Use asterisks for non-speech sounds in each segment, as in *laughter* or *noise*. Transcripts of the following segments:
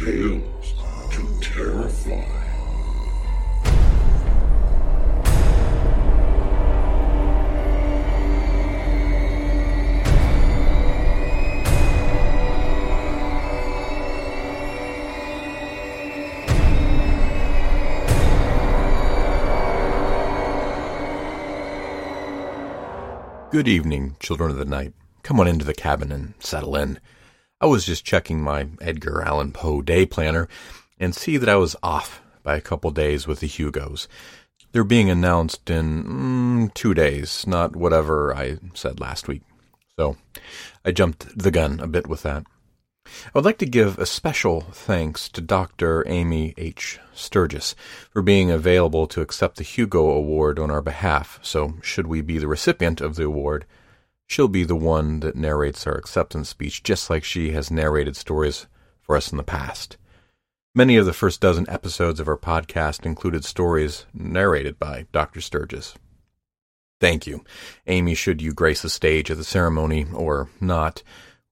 Tales to Terrify. Good evening, children of the night. Come on into the cabin and settle in. I was just checking my Edgar Allan Poe day planner and see that I was off by a couple days with the Hugos. They're being announced in mm, two days, not whatever I said last week. So I jumped the gun a bit with that. I would like to give a special thanks to Dr. Amy H. Sturgis for being available to accept the Hugo Award on our behalf. So, should we be the recipient of the award, she'll be the one that narrates our acceptance speech, just like she has narrated stories for us in the past. Many of the first dozen episodes of our podcast included stories narrated by Dr. Sturgis. Thank you. Amy, should you grace the stage at the ceremony or not,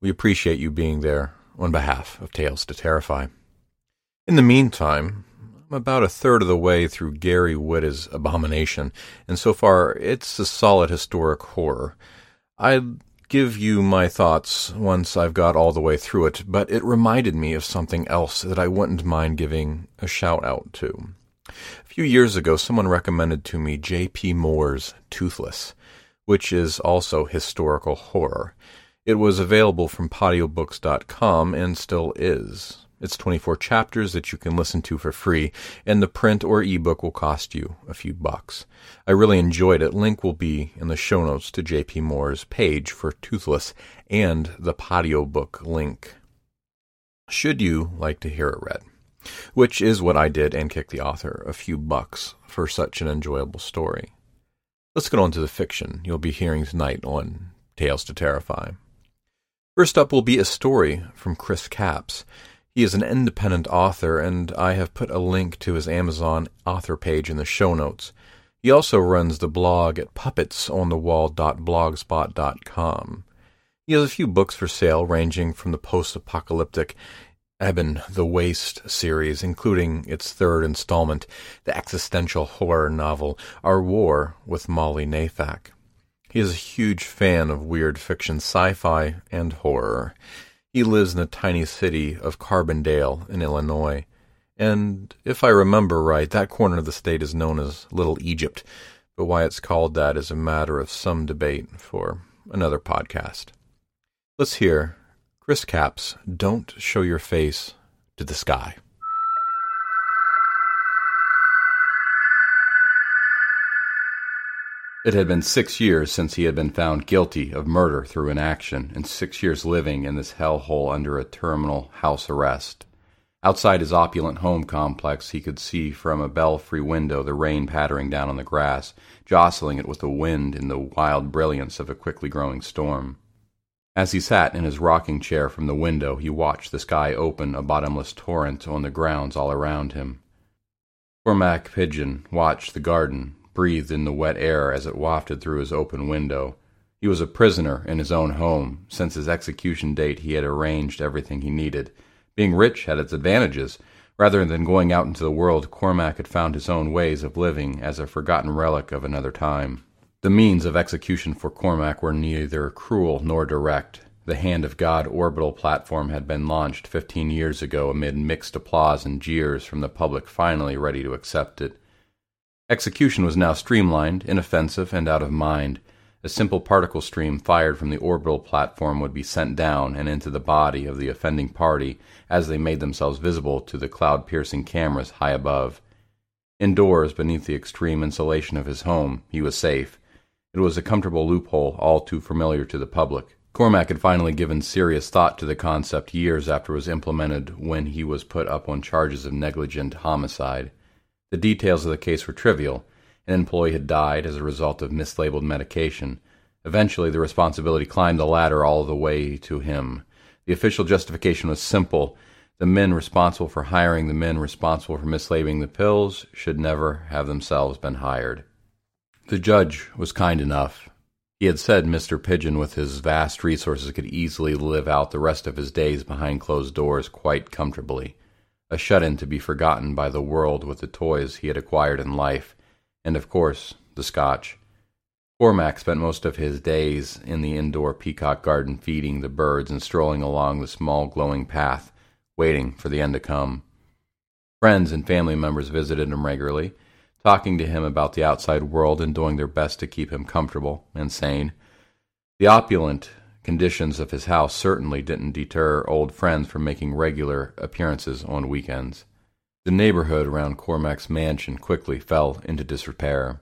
we appreciate you being there on behalf of Tales to Terrify. In the meantime, I'm about a third of the way through Gary Whitta's Abomination, and so far it's a solid historic horror. I'd give you my thoughts once I've got all the way through it, but it reminded me of something else that I wouldn't mind giving a shout out to. A few years ago, someone recommended to me J.P. Moore's Toothless, which is also historical horror. It was available from podiobooks.com and still is. It's 24 chapters that you can listen to for free, and the print or ebook will cost you a few bucks. I really enjoyed it. Link will be in the show notes to JP Moore's page for Toothless and the Podiobook link. Should you like to hear it read? Which is what I did and kicked the author a few bucks for such an enjoyable story. Let's get on to the fiction you'll be hearing tonight on Tales to Terrify. First up will be a story from Chris Capps. He is an independent author, and I have put a link to his Amazon author page in the show notes. He also runs the blog at puppetsonthewall.blogspot.com. He has a few books for sale, ranging from the post apocalyptic Eben the Waste series, including its third installment, the existential horror novel Our War with Molly Nafak. He is a huge fan of weird fiction, sci fi, and horror. He lives in the tiny city of Carbondale in Illinois. And if I remember right, that corner of the state is known as Little Egypt, but why it's called that is a matter of some debate for another podcast. Let's hear Chris Capps' Don't Show Your Face to the Sky. It had been six years since he had been found guilty of murder through inaction, and six years living in this hellhole under a terminal house arrest. Outside his opulent home complex, he could see from a belfry window the rain pattering down on the grass, jostling it with the wind in the wild brilliance of a quickly growing storm. As he sat in his rocking chair from the window, he watched the sky open a bottomless torrent on the grounds all around him. Cormac Pigeon watched the garden, breathed in the wet air as it wafted through his open window, He was a prisoner in his own home. Since his execution date, he had arranged everything he needed. Being rich had its advantages. Rather than going out into the world, Cormac had found his own ways of living as a forgotten relic of another time. The means of execution for Cormac were neither cruel nor direct. The Hand of God orbital platform had been launched fifteen years ago amid mixed applause and jeers from the public finally ready to accept it. Execution was now streamlined, inoffensive, and out of mind. A simple particle stream fired from the orbital platform would be sent down and into the body of the offending party as they made themselves visible to the cloud piercing cameras high above. Indoors, beneath the extreme insulation of his home, he was safe. It was a comfortable loophole all too familiar to the public. Cormac had finally given serious thought to the concept years after it was implemented when he was put up on charges of negligent homicide. The details of the case were trivial an employee had died as a result of mislabeled medication. Eventually, the responsibility climbed the ladder all the way to him. The official justification was simple. The men responsible for hiring the men responsible for mislabeling the pills should never have themselves been hired. The judge was kind enough. He had said Mr. Pigeon, with his vast resources, could easily live out the rest of his days behind closed doors quite comfortably, a shut in to be forgotten by the world with the toys he had acquired in life and of course, the Scotch. Cormac spent most of his days in the indoor peacock garden feeding the birds and strolling along the small glowing path, waiting for the end to come. Friends and family members visited him regularly, talking to him about the outside world and doing their best to keep him comfortable and sane. The opulent conditions of his house certainly didn't deter old friends from making regular appearances on weekends. The neighborhood around Cormac's mansion quickly fell into disrepair.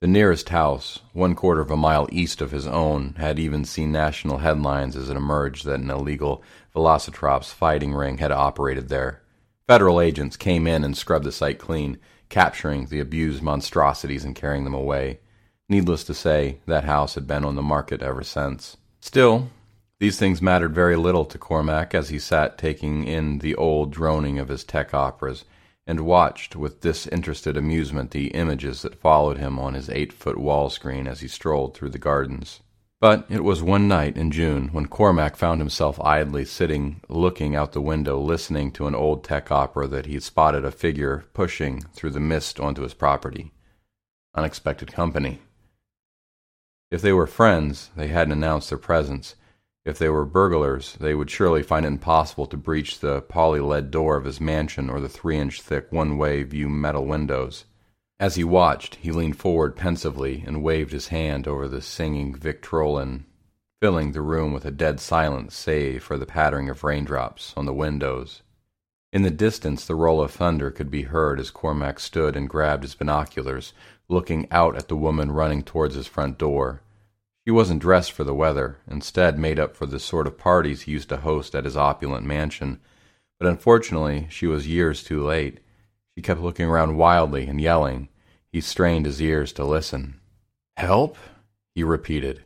The nearest house, one quarter of a mile east of his own, had even seen national headlines as it emerged that an illegal Velocitrops fighting ring had operated there. Federal agents came in and scrubbed the site clean, capturing the abused monstrosities and carrying them away. Needless to say, that house had been on the market ever since. Still, these things mattered very little to Cormac as he sat taking in the old droning of his tech operas and watched with disinterested amusement the images that followed him on his eight foot wall screen as he strolled through the gardens. But it was one night in June when Cormac found himself idly sitting looking out the window listening to an old tech opera that he spotted a figure pushing through the mist onto his property. Unexpected company. If they were friends, they hadn't announced their presence if they were burglars, they would surely find it impossible to breach the poly lead door of his mansion or the three inch thick one way view metal windows. As he watched, he leaned forward pensively and waved his hand over the singing Victrolan, filling the room with a dead silence save for the pattering of raindrops on the windows. In the distance, the roll of thunder could be heard as Cormac stood and grabbed his binoculars, looking out at the woman running towards his front door. She wasn't dressed for the weather, instead made up for the sort of parties he used to host at his opulent mansion. But unfortunately, she was years too late. She kept looking around wildly and yelling. He strained his ears to listen. Help? he repeated.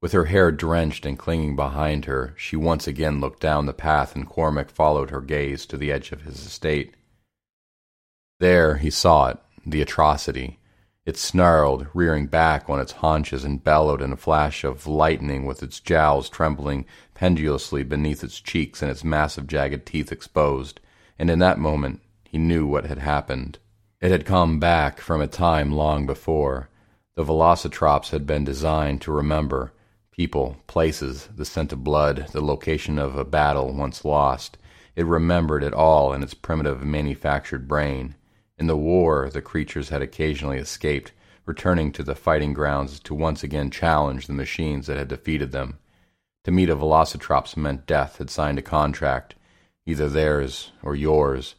With her hair drenched and clinging behind her, she once again looked down the path, and Cormac followed her gaze to the edge of his estate. There he saw it, the atrocity, it snarled, rearing back on its haunches, and bellowed in a flash of lightning with its jowls trembling pendulously beneath its cheeks and its massive jagged teeth exposed, and in that moment he knew what had happened. It had come back from a time long before. The velocitrops had been designed to remember people, places, the scent of blood, the location of a battle once lost. It remembered it all in its primitive manufactured brain. In the war, the creatures had occasionally escaped, returning to the fighting grounds to once again challenge the machines that had defeated them. To meet a Velocitrops meant death had signed a contract, either theirs or yours.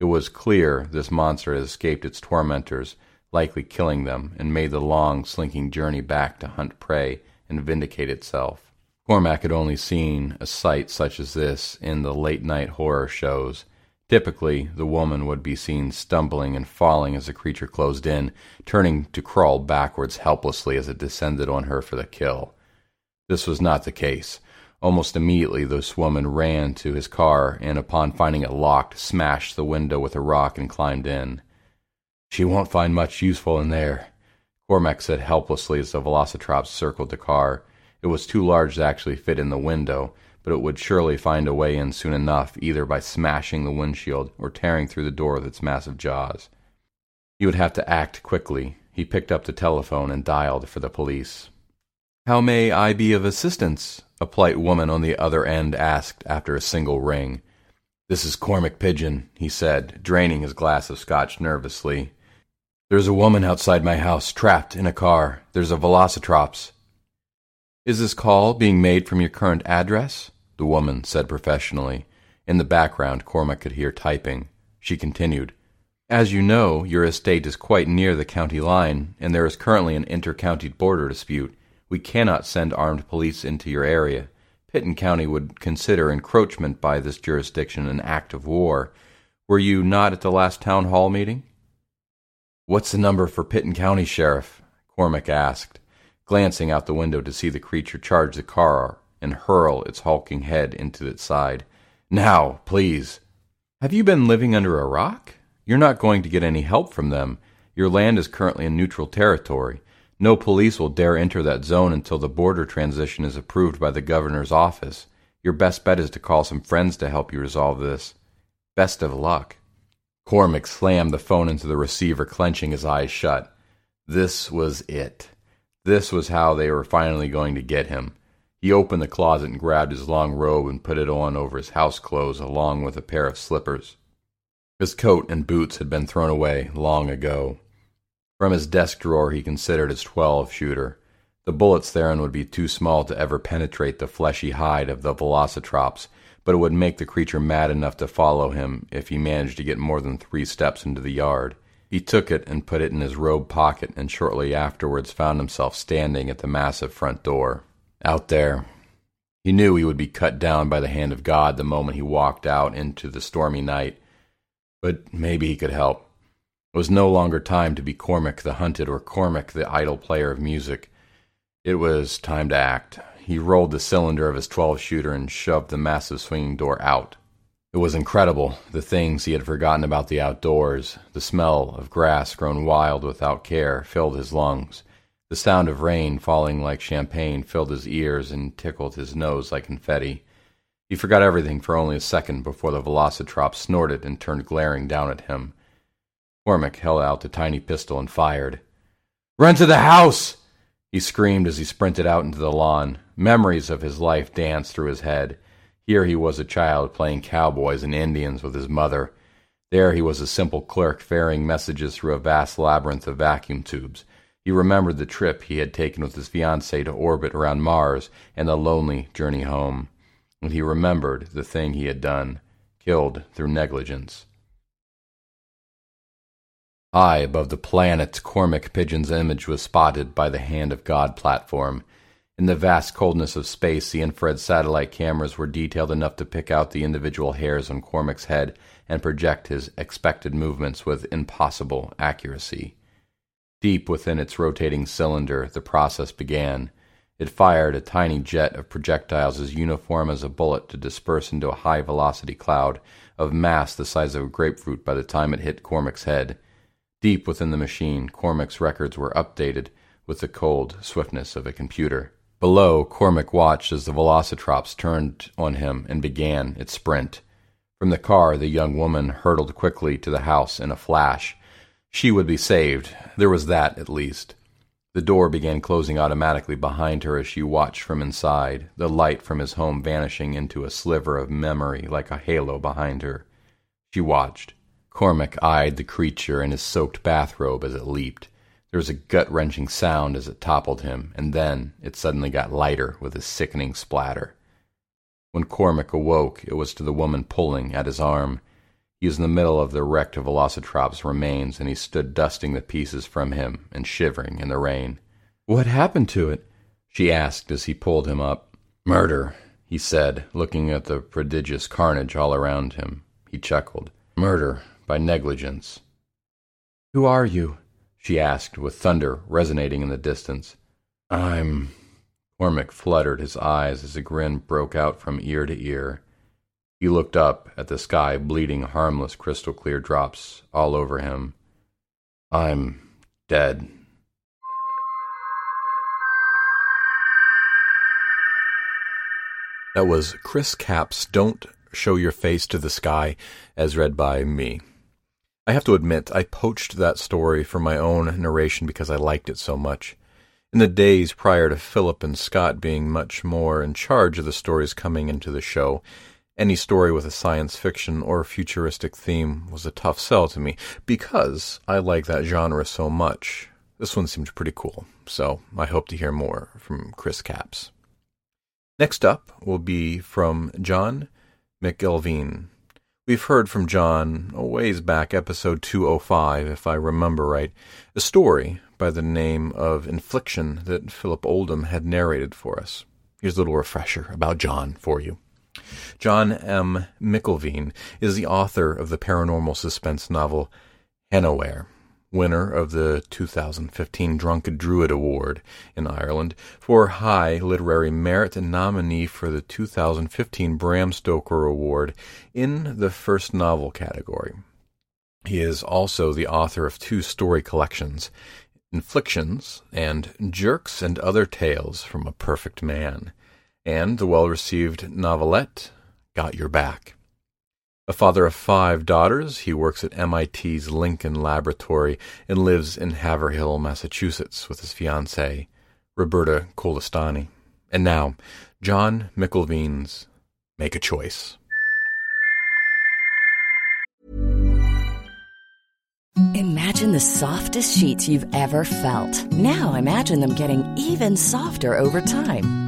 It was clear this monster had escaped its tormentors, likely killing them, and made the long, slinking journey back to hunt prey and vindicate itself. Cormac had only seen a sight such as this in the late night horror shows Typically, the woman would be seen stumbling and falling as the creature closed in, turning to crawl backwards helplessly as it descended on her for the kill. This was not the case. Almost immediately, this woman ran to his car and, upon finding it locked, smashed the window with a rock and climbed in. She won't find much useful in there, Cormac said helplessly as the Velocitrops circled the car. It was too large to actually fit in the window, but it would surely find a way in soon enough, either by smashing the windshield or tearing through the door with its massive jaws. He would have to act quickly. He picked up the telephone and dialed for the police. How may I be of assistance? a polite woman on the other end asked after a single ring. This is Cormac Pigeon, he said, draining his glass of scotch nervously. There's a woman outside my house, trapped in a car. There's a Velocitrops. Is this call being made from your current address? The woman said professionally. In the background, Cormac could hear typing. She continued, As you know, your estate is quite near the county line, and there is currently an inter-county border dispute. We cannot send armed police into your area. Pitton County would consider encroachment by this jurisdiction an act of war. Were you not at the last town hall meeting? What's the number for Pitton County, Sheriff? Cormac asked, glancing out the window to see the creature charge the car and hurl its hulking head into its side. Now, please. Have you been living under a rock? You're not going to get any help from them. Your land is currently in neutral territory. No police will dare enter that zone until the border transition is approved by the governor's office. Your best bet is to call some friends to help you resolve this. Best of luck. Cormac slammed the phone into the receiver, clenching his eyes shut. This was it. This was how they were finally going to get him. He opened the closet and grabbed his long robe and put it on over his house clothes along with a pair of slippers. His coat and boots had been thrown away long ago. From his desk drawer he considered his 12 shooter. The bullets therein would be too small to ever penetrate the fleshy hide of the velocitrops, but it would make the creature mad enough to follow him if he managed to get more than three steps into the yard. He took it and put it in his robe pocket, and shortly afterwards found himself standing at the massive front door. Out there. He knew he would be cut down by the hand of God the moment he walked out into the stormy night, but maybe he could help. It was no longer time to be Cormac the hunted or Cormac the idle player of music. It was time to act. He rolled the cylinder of his 12 shooter and shoved the massive swinging door out. It was incredible, the things he had forgotten about the outdoors. The smell of grass grown wild without care filled his lungs. The sound of rain falling like champagne filled his ears and tickled his nose like confetti. He forgot everything for only a second before the velocitrop snorted and turned glaring down at him. Cormac held out the tiny pistol and fired. Run to the house! He screamed as he sprinted out into the lawn. Memories of his life danced through his head. Here he was a child playing cowboys and Indians with his mother. There he was a simple clerk ferrying messages through a vast labyrinth of vacuum tubes. He remembered the trip he had taken with his fiancée to orbit around Mars and the lonely journey home. And he remembered the thing he had done, killed through negligence. High above the planet, Cormac Pigeon's image was spotted by the Hand of God platform. In the vast coldness of space, the infrared satellite cameras were detailed enough to pick out the individual hairs on Cormac's head and project his expected movements with impossible accuracy. Deep within its rotating cylinder, the process began. It fired a tiny jet of projectiles as uniform as a bullet to disperse into a high velocity cloud of mass the size of a grapefruit by the time it hit Cormac's head. Deep within the machine, Cormac's records were updated with the cold swiftness of a computer. Below, Cormac watched as the Velocitrops turned on him and began its sprint. From the car, the young woman hurtled quickly to the house in a flash. She would be saved. There was that, at least. The door began closing automatically behind her as she watched from inside, the light from his home vanishing into a sliver of memory like a halo behind her. She watched. Cormac eyed the creature in his soaked bathrobe as it leaped. There was a gut wrenching sound as it toppled him, and then it suddenly got lighter with a sickening splatter. When Cormac awoke, it was to the woman pulling at his arm. He was in the middle of the wrecked Velocitrop's remains, and he stood dusting the pieces from him and shivering in the rain. What happened to it? she asked as he pulled him up. Murder, he said, looking at the prodigious carnage all around him. He chuckled. Murder by negligence. Who are you? she asked, with thunder resonating in the distance. I'm. Cormac fluttered his eyes as a grin broke out from ear to ear. He looked up at the sky, bleeding harmless crystal clear drops all over him. I'm dead. That was Chris Capps' Don't Show Your Face to the Sky, as read by me. I have to admit, I poached that story for my own narration because I liked it so much. In the days prior to Philip and Scott being much more in charge of the stories coming into the show, any story with a science fiction or futuristic theme was a tough sell to me because I like that genre so much. This one seemed pretty cool, so I hope to hear more from Chris Capps. Next up will be from John McIlveen. We've heard from John a ways back, episode 205, if I remember right, a story by the name of Infliction that Philip Oldham had narrated for us. Here's a little refresher about John for you. John M. McIlveen is the author of the paranormal suspense novel Hannahwhere, winner of the 2015 Drunken Druid Award in Ireland for High Literary Merit and nominee for the 2015 Bram Stoker Award in the first novel category. He is also the author of two story collections, Inflictions and Jerks and Other Tales from a Perfect Man, and the well received novelette Got Your Back. A father of five daughters, he works at MIT's Lincoln Laboratory and lives in Haverhill, Massachusetts with his fiancée, Roberta Kolestani. And now, John McIlveen's Make a Choice. Imagine the softest sheets you've ever felt. Now imagine them getting even softer over time.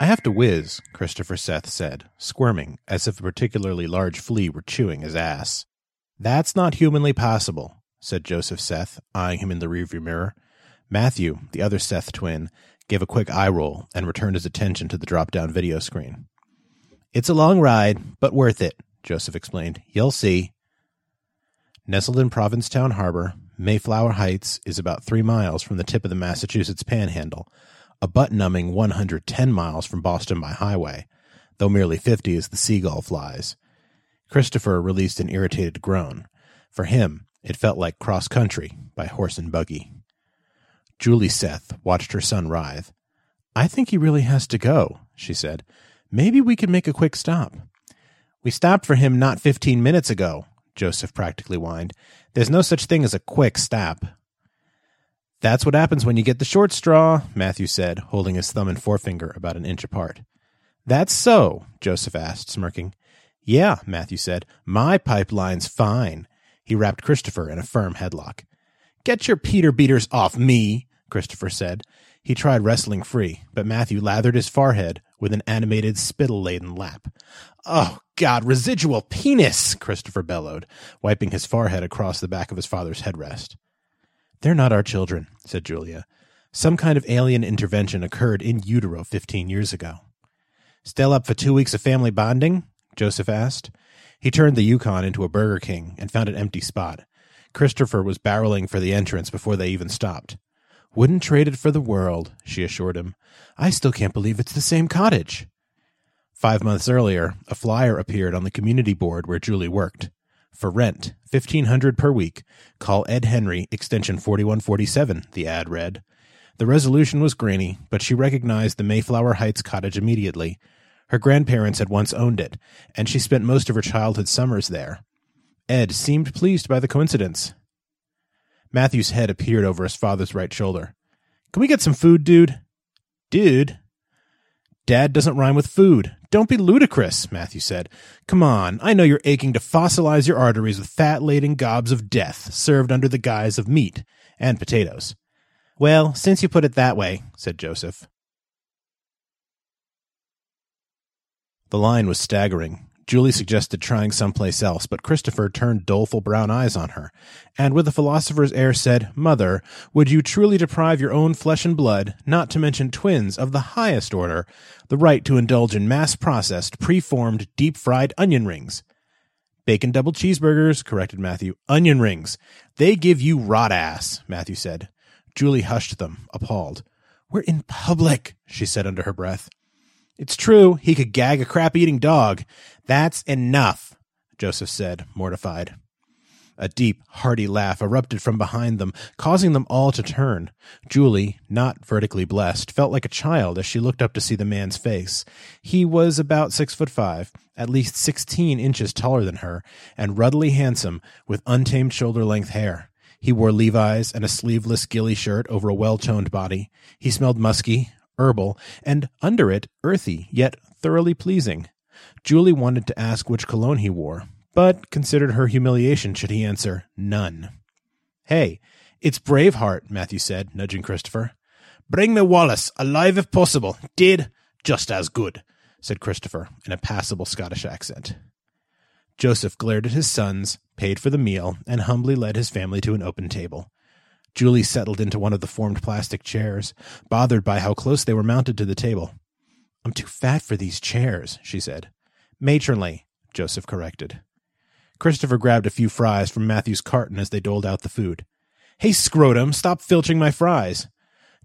I have to whiz, Christopher Seth said, squirming as if a particularly large flea were chewing his ass. That's not humanly possible, said Joseph Seth, eyeing him in the rearview mirror. Matthew, the other Seth twin, gave a quick eye roll and returned his attention to the drop down video screen. It's a long ride, but worth it, Joseph explained. You'll see. Nestled in Provincetown Harbor, Mayflower Heights is about three miles from the tip of the Massachusetts Panhandle, a butt numbing 110 miles from Boston by highway, though merely 50 as the seagull flies. Christopher released an irritated groan. For him, it felt like cross country by horse and buggy. Julie Seth watched her son writhe. I think he really has to go, she said. Maybe we could make a quick stop. We stopped for him not fifteen minutes ago, Joseph practically whined. There's no such thing as a quick stop. That's what happens when you get the short straw, Matthew said, holding his thumb and forefinger about an inch apart. That's so, Joseph asked, smirking. Yeah, Matthew said. My pipeline's fine. He wrapped Christopher in a firm headlock. Get your Peter beaters off me, Christopher said. He tried wrestling free, but Matthew lathered his forehead with an animated spittle laden lap. Oh, God, residual penis, Christopher bellowed, wiping his forehead across the back of his father's headrest. They're not our children, said Julia. Some kind of alien intervention occurred in utero fifteen years ago. Still up for two weeks of family bonding? Joseph asked. He turned the Yukon into a Burger King and found an empty spot. Christopher was barreling for the entrance before they even stopped. Wouldn't trade it for the world, she assured him. I still can't believe it's the same cottage. Five months earlier, a flyer appeared on the community board where Julie worked. For rent, fifteen hundred per week. Call Ed Henry, extension forty one forty seven, the ad read. The resolution was grainy, but she recognized the Mayflower Heights cottage immediately. Her grandparents had once owned it, and she spent most of her childhood summers there. Ed seemed pleased by the coincidence. Matthew's head appeared over his father's right shoulder. Can we get some food, dude? Dude? Dad doesn't rhyme with food. Don't be ludicrous, Matthew said. Come on, I know you're aching to fossilize your arteries with fat laden gobs of death served under the guise of meat and potatoes. Well, since you put it that way, said Joseph. The line was staggering. Julie suggested trying someplace else, but Christopher turned doleful brown eyes on her, and with a philosopher's air said, Mother, would you truly deprive your own flesh and blood, not to mention twins of the highest order, the right to indulge in mass processed, preformed, deep fried onion rings? Bacon double cheeseburgers, corrected Matthew. Onion rings. They give you rot ass, Matthew said. Julie hushed them, appalled. We're in public, she said under her breath. It's true, he could gag a crap eating dog. That's enough, Joseph said, mortified. A deep, hearty laugh erupted from behind them, causing them all to turn. Julie, not vertically blessed, felt like a child as she looked up to see the man's face. He was about six foot five, at least sixteen inches taller than her, and ruddily handsome, with untamed shoulder length hair. He wore Levi's and a sleeveless ghillie shirt over a well toned body. He smelled musky, herbal, and under it, earthy, yet thoroughly pleasing. Julie wanted to ask which cologne he wore, but considered her humiliation should he answer none. Hey, it's Braveheart, Matthew said, nudging Christopher. Bring me Wallace, alive if possible. Did just as good, said Christopher in a passable Scottish accent. Joseph glared at his sons, paid for the meal, and humbly led his family to an open table. Julie settled into one of the formed plastic chairs, bothered by how close they were mounted to the table. I'm too fat for these chairs, she said. Matronly, Joseph corrected. Christopher grabbed a few fries from Matthew's carton as they doled out the food. Hey, scrotum, stop filching my fries.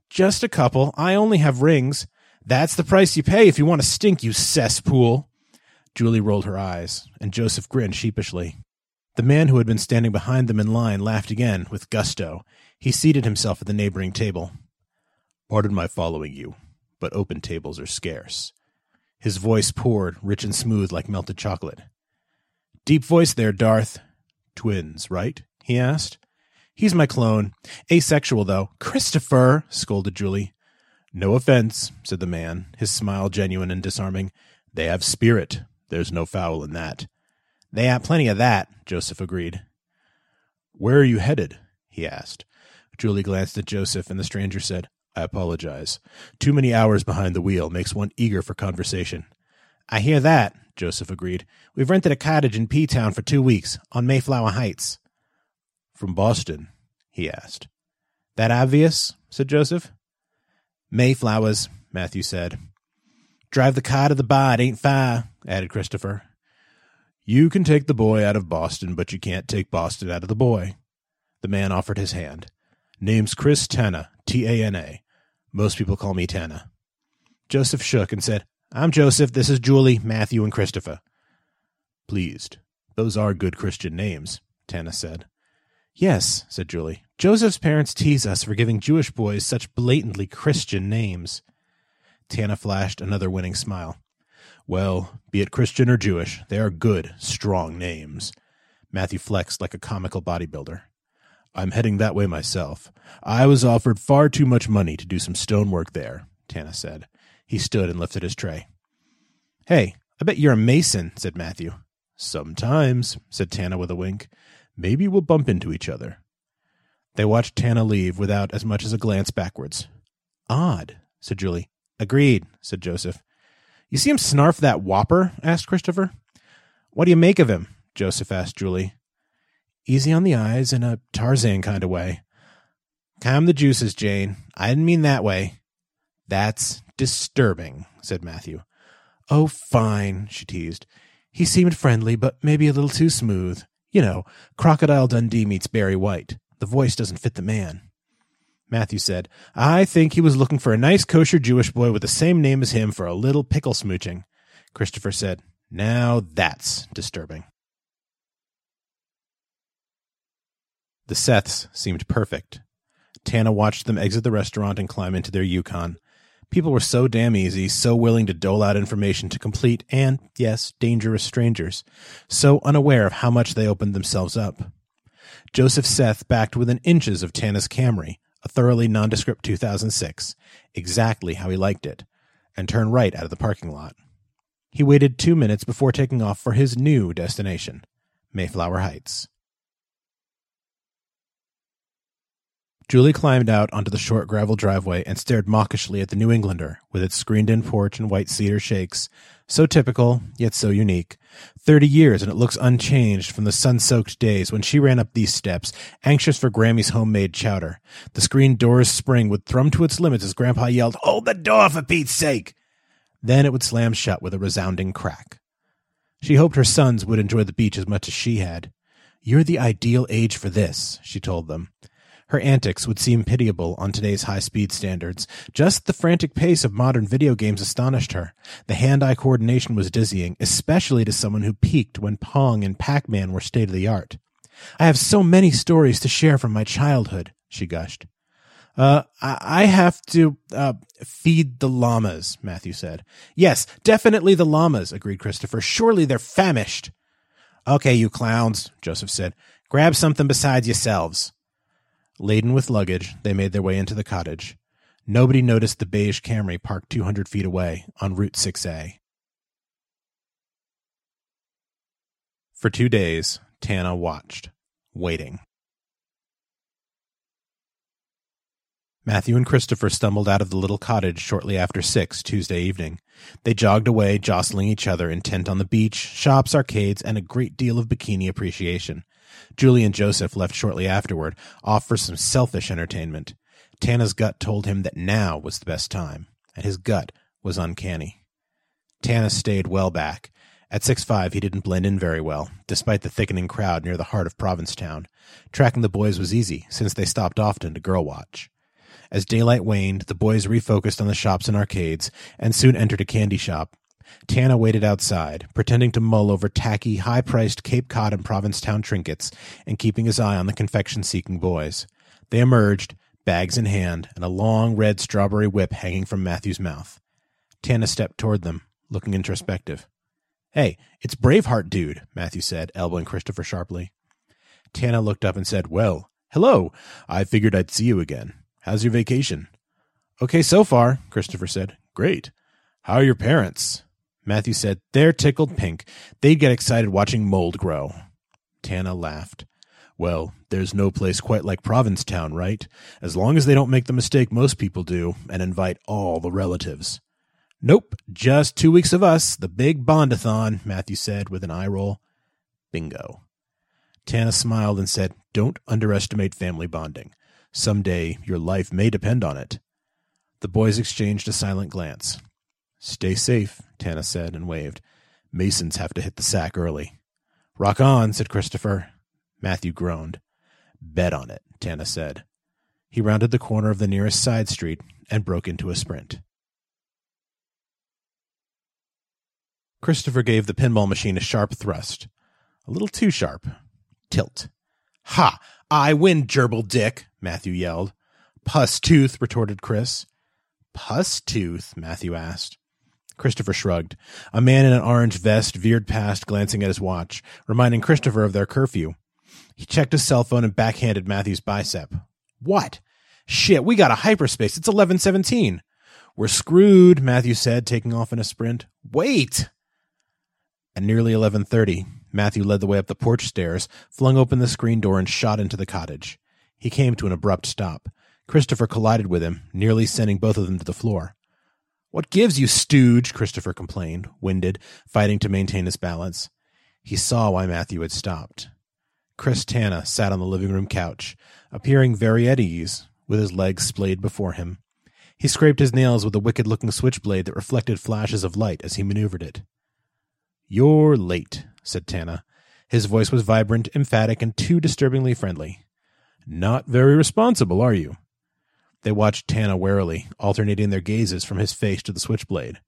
Just a couple. I only have rings. That's the price you pay if you want to stink, you cesspool. Julie rolled her eyes, and Joseph grinned sheepishly. The man who had been standing behind them in line laughed again, with gusto. He seated himself at the neighboring table. Pardon my following you, but open tables are scarce. His voice poured, rich and smooth like melted chocolate. Deep voice there, Darth. Twins, right? he asked. He's my clone. Asexual, though. Christopher, scolded Julie. No offense, said the man, his smile genuine and disarming. They have spirit. There's no foul in that. They have plenty of that, Joseph agreed. Where are you headed? he asked. Julie glanced at Joseph, and the stranger said, I apologize. Too many hours behind the wheel makes one eager for conversation. I hear that, Joseph agreed. We've rented a cottage in P Town for two weeks, on Mayflower Heights. From Boston? he asked. That obvious? said Joseph. Mayflowers, Matthew said. Drive the car to the bar, it ain't far, added Christopher. You can take the boy out of Boston, but you can't take Boston out of the boy. The man offered his hand. Name's Chris Tana, T A N A. Most people call me Tana. Joseph shook and said, I'm Joseph. This is Julie, Matthew, and Christopher. Pleased. Those are good Christian names, Tana said. Yes, said Julie. Joseph's parents tease us for giving Jewish boys such blatantly Christian names. Tana flashed another winning smile. Well, be it Christian or Jewish, they are good, strong names. Matthew flexed like a comical bodybuilder. I'm heading that way myself. I was offered far too much money to do some stonework there, Tana said. He stood and lifted his tray. Hey, I bet you're a mason, said Matthew. Sometimes, said Tana with a wink. Maybe we'll bump into each other. They watched Tana leave without as much as a glance backwards. Odd, said Julie. Agreed, said Joseph. You see him snarf that whopper? asked Christopher. What do you make of him? Joseph asked Julie. Easy on the eyes in a Tarzan kind of way. Calm the juices, Jane. I didn't mean that way. That's disturbing, said Matthew. Oh, fine, she teased. He seemed friendly, but maybe a little too smooth. You know, Crocodile Dundee meets Barry White. The voice doesn't fit the man. Matthew said. I think he was looking for a nice kosher Jewish boy with the same name as him for a little pickle smooching. Christopher said, Now that's disturbing. The Seths seemed perfect. Tana watched them exit the restaurant and climb into their Yukon. People were so damn easy, so willing to dole out information to complete and, yes, dangerous strangers, so unaware of how much they opened themselves up. Joseph Seth backed within inches of Tana's Camry, a thoroughly nondescript 2006, exactly how he liked it, and turned right out of the parking lot. He waited two minutes before taking off for his new destination, Mayflower Heights. Julie climbed out onto the short gravel driveway and stared mawkishly at the New Englander with its screened in porch and white cedar shakes. So typical, yet so unique. Thirty years and it looks unchanged from the sun soaked days when she ran up these steps, anxious for Grammy's homemade chowder. The screen door's spring would thrum to its limits as Grandpa yelled, Hold the door for Pete's sake! Then it would slam shut with a resounding crack. She hoped her sons would enjoy the beach as much as she had. You're the ideal age for this, she told them. Her antics would seem pitiable on today's high speed standards. Just the frantic pace of modern video games astonished her. The hand eye coordination was dizzying, especially to someone who peaked when Pong and Pac Man were state of the art. I have so many stories to share from my childhood, she gushed. Uh, I have to, uh, feed the llamas, Matthew said. Yes, definitely the llamas, agreed Christopher. Surely they're famished. Okay, you clowns, Joseph said. Grab something besides yourselves. Laden with luggage, they made their way into the cottage. Nobody noticed the beige Camry parked 200 feet away on Route 6A. For two days, Tana watched, waiting. Matthew and Christopher stumbled out of the little cottage shortly after six Tuesday evening. They jogged away, jostling each other, intent on the beach, shops, arcades, and a great deal of bikini appreciation. Julie and Joseph left shortly afterward, off for some selfish entertainment. Tana's gut told him that now was the best time, and his gut was uncanny. Tana stayed well back. At six five, he didn't blend in very well, despite the thickening crowd near the heart of Provincetown. Tracking the boys was easy, since they stopped often to girl watch. As daylight waned, the boys refocused on the shops and arcades, and soon entered a candy shop, Tana waited outside, pretending to mull over tacky, high priced Cape Cod and Provincetown trinkets, and keeping his eye on the confection seeking boys. They emerged, bags in hand, and a long red strawberry whip hanging from Matthew's mouth. Tana stepped toward them, looking introspective. Hey, it's Braveheart dude, Matthew said, elbowing Christopher sharply. Tana looked up and said, Well, hello. I figured I'd see you again. How's your vacation? Okay so far, Christopher said. Great. How are your parents? Matthew said, They're tickled pink. They'd get excited watching mold grow. Tana laughed. Well, there's no place quite like Provincetown, right? As long as they don't make the mistake most people do and invite all the relatives. Nope, just two weeks of us, the big bondathon, Matthew said with an eye roll. Bingo. Tana smiled and said, Don't underestimate family bonding. Some day your life may depend on it. The boys exchanged a silent glance. Stay safe, Tana said and waved. Masons have to hit the sack early. Rock on, said Christopher. Matthew groaned. Bet on it, Tana said. He rounded the corner of the nearest side street and broke into a sprint. Christopher gave the pinball machine a sharp thrust. A little too sharp. Tilt. Ha! I win, gerbil dick, Matthew yelled. Puss tooth, retorted Chris. Puss tooth? Matthew asked. Christopher shrugged. A man in an orange vest veered past, glancing at his watch, reminding Christopher of their curfew. He checked his cell phone and backhanded Matthew's bicep. What? Shit, we got a hyperspace. It's 1117. We're screwed, Matthew said, taking off in a sprint. Wait! At nearly 1130, Matthew led the way up the porch stairs, flung open the screen door, and shot into the cottage. He came to an abrupt stop. Christopher collided with him, nearly sending both of them to the floor. What gives you, stooge? Christopher complained, winded, fighting to maintain his balance. He saw why Matthew had stopped. Chris Tana sat on the living room couch, appearing very at ease, with his legs splayed before him. He scraped his nails with a wicked looking switchblade that reflected flashes of light as he maneuvered it. You're late, said Tana. His voice was vibrant, emphatic, and too disturbingly friendly. Not very responsible, are you? They watched Tana warily, alternating their gazes from his face to the switchblade.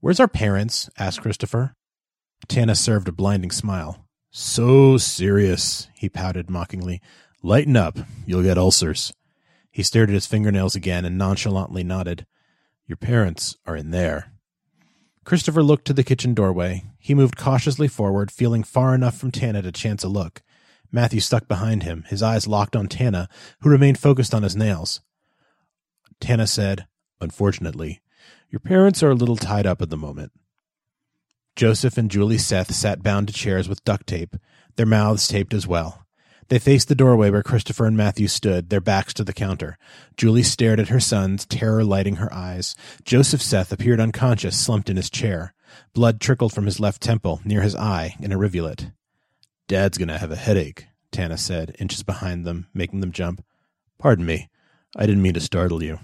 Where's our parents? asked Christopher. Tana served a blinding smile. So serious, he pouted mockingly. Lighten up. You'll get ulcers. He stared at his fingernails again and nonchalantly nodded. Your parents are in there. Christopher looked to the kitchen doorway. He moved cautiously forward, feeling far enough from Tana to chance a look. Matthew stuck behind him, his eyes locked on Tana, who remained focused on his nails. Tana said, Unfortunately, your parents are a little tied up at the moment. Joseph and Julie Seth sat bound to chairs with duct tape, their mouths taped as well. They faced the doorway where Christopher and Matthew stood, their backs to the counter. Julie stared at her sons, terror lighting her eyes. Joseph Seth appeared unconscious, slumped in his chair. Blood trickled from his left temple, near his eye, in a rivulet. Dad's gonna have a headache, Tana said, inches behind them, making them jump. Pardon me. I didn't mean to startle you.